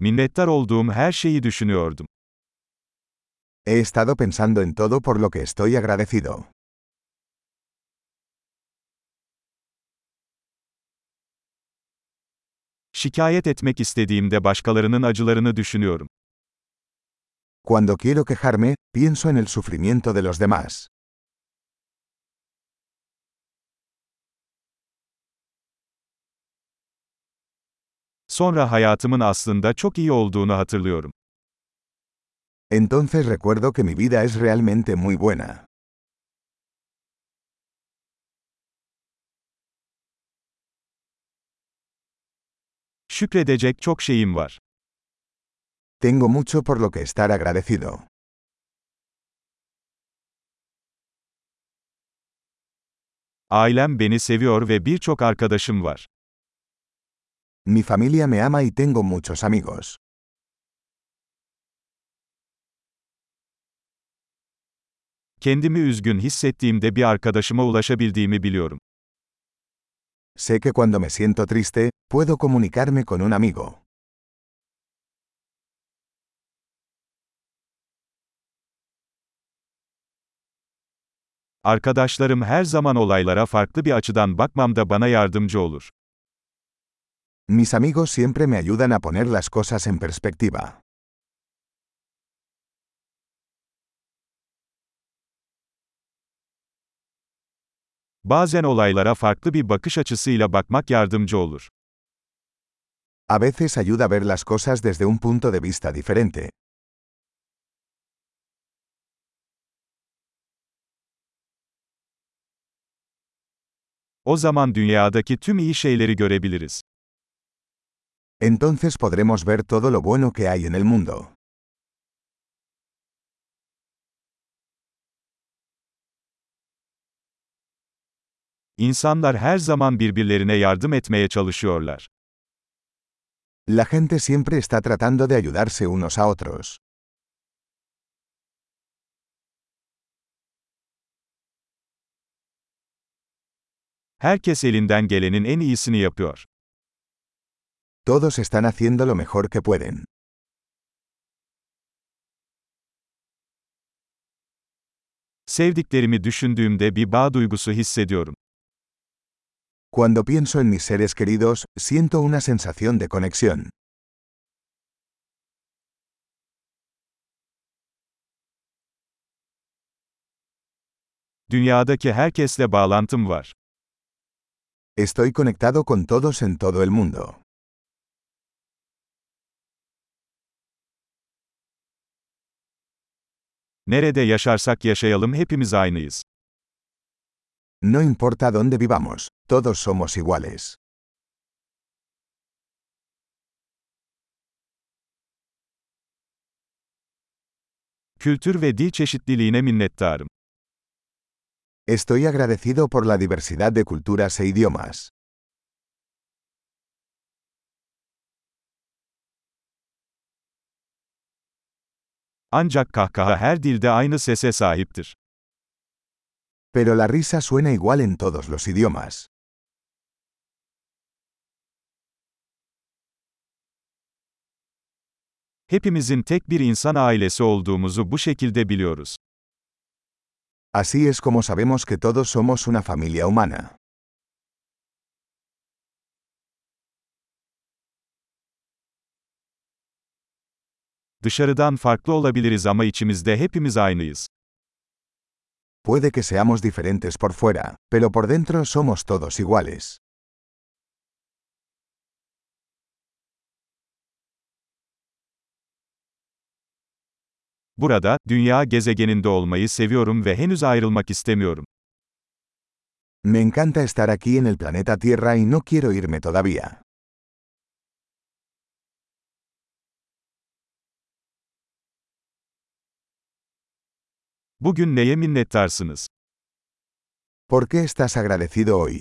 Minnettar olduğum her şeyi düşünüyordum. He estado pensando en todo por lo que estoy agradecido. Şikayet etmek istediğimde başkalarının acılarını düşünüyorum. Cuando quiero quejarme, pienso en el sufrimiento de los demás. Sonra hayatımın aslında çok iyi olduğunu hatırlıyorum. Entonces recuerdo que mi vida es realmente muy buena. Şükredecek çok şeyim var. Tengo mucho por lo que estar agradecido. Ailem beni seviyor ve birçok arkadaşım var. Mi familia me ama y tengo muchos amigos. Kendimi üzgün hissettiğimde bir arkadaşıma ulaşabildiğimi biliyorum. Sé que cuando me siento triste, puedo comunicarme con un amigo. Arkadaşlarım her zaman olaylara farklı bir açıdan bakmamda bana yardımcı olur. Mis amigos siempre me ayudan a poner las cosas en perspectiva. Bazen olaylara farklı bir bakış açısıyla bakmak yardımcı olur. A veces ayuda a ver las cosas desde un punto de vista diferente. O zaman dünyadaki tüm iyi şeyleri görebiliriz. Entonces podremos ver todo lo bueno que hay en el mundo. İnsanlar her zaman birbirlerine yardım etmeye çalışıyorlar. La gente siempre está tratando de ayudarse unos a otros. Herkes elinden gelenin en iyisini yapıyor. Todos están haciendo lo mejor que pueden. Sevdiklerimi düşündüğümde bir bağ duygusu hissediyorum. Cuando pienso en mis seres queridos, siento una sensación de conexión. Dünyadaki herkesle bağlantım var. Estoy conectado con todos en todo el mundo. Nerede yaşarsak yaşayalım hepimiz aynıyız. No importa dónde vivamos, todos somos iguales. Kültür ve dil çeşitliliğine minnettarım. Estoy agradecido por la diversidad de culturas e idiomas. Ancak kahkaha her dilde aynı sese sahiptir. Pero la risa suena igual en todos los idiomas. Hepimizin tek bir insan ailesi olduğumuzu bu şekilde biliyoruz. Así es como sabemos que todos somos una familia humana. Dışarıdan farklı olabiliriz ama içimizde hepimiz aynıyız. Puede que seamos diferentes por fuera, pero por dentro somos todos iguales. Burada, dünya gezegeninde olmayı seviyorum ve henüz ayrılmak istemiyorum. Me encanta estar aquí en el planeta Tierra y no quiero irme todavía. Bugün neye minnettarsınız? ¿Por qué estás agradecido hoy?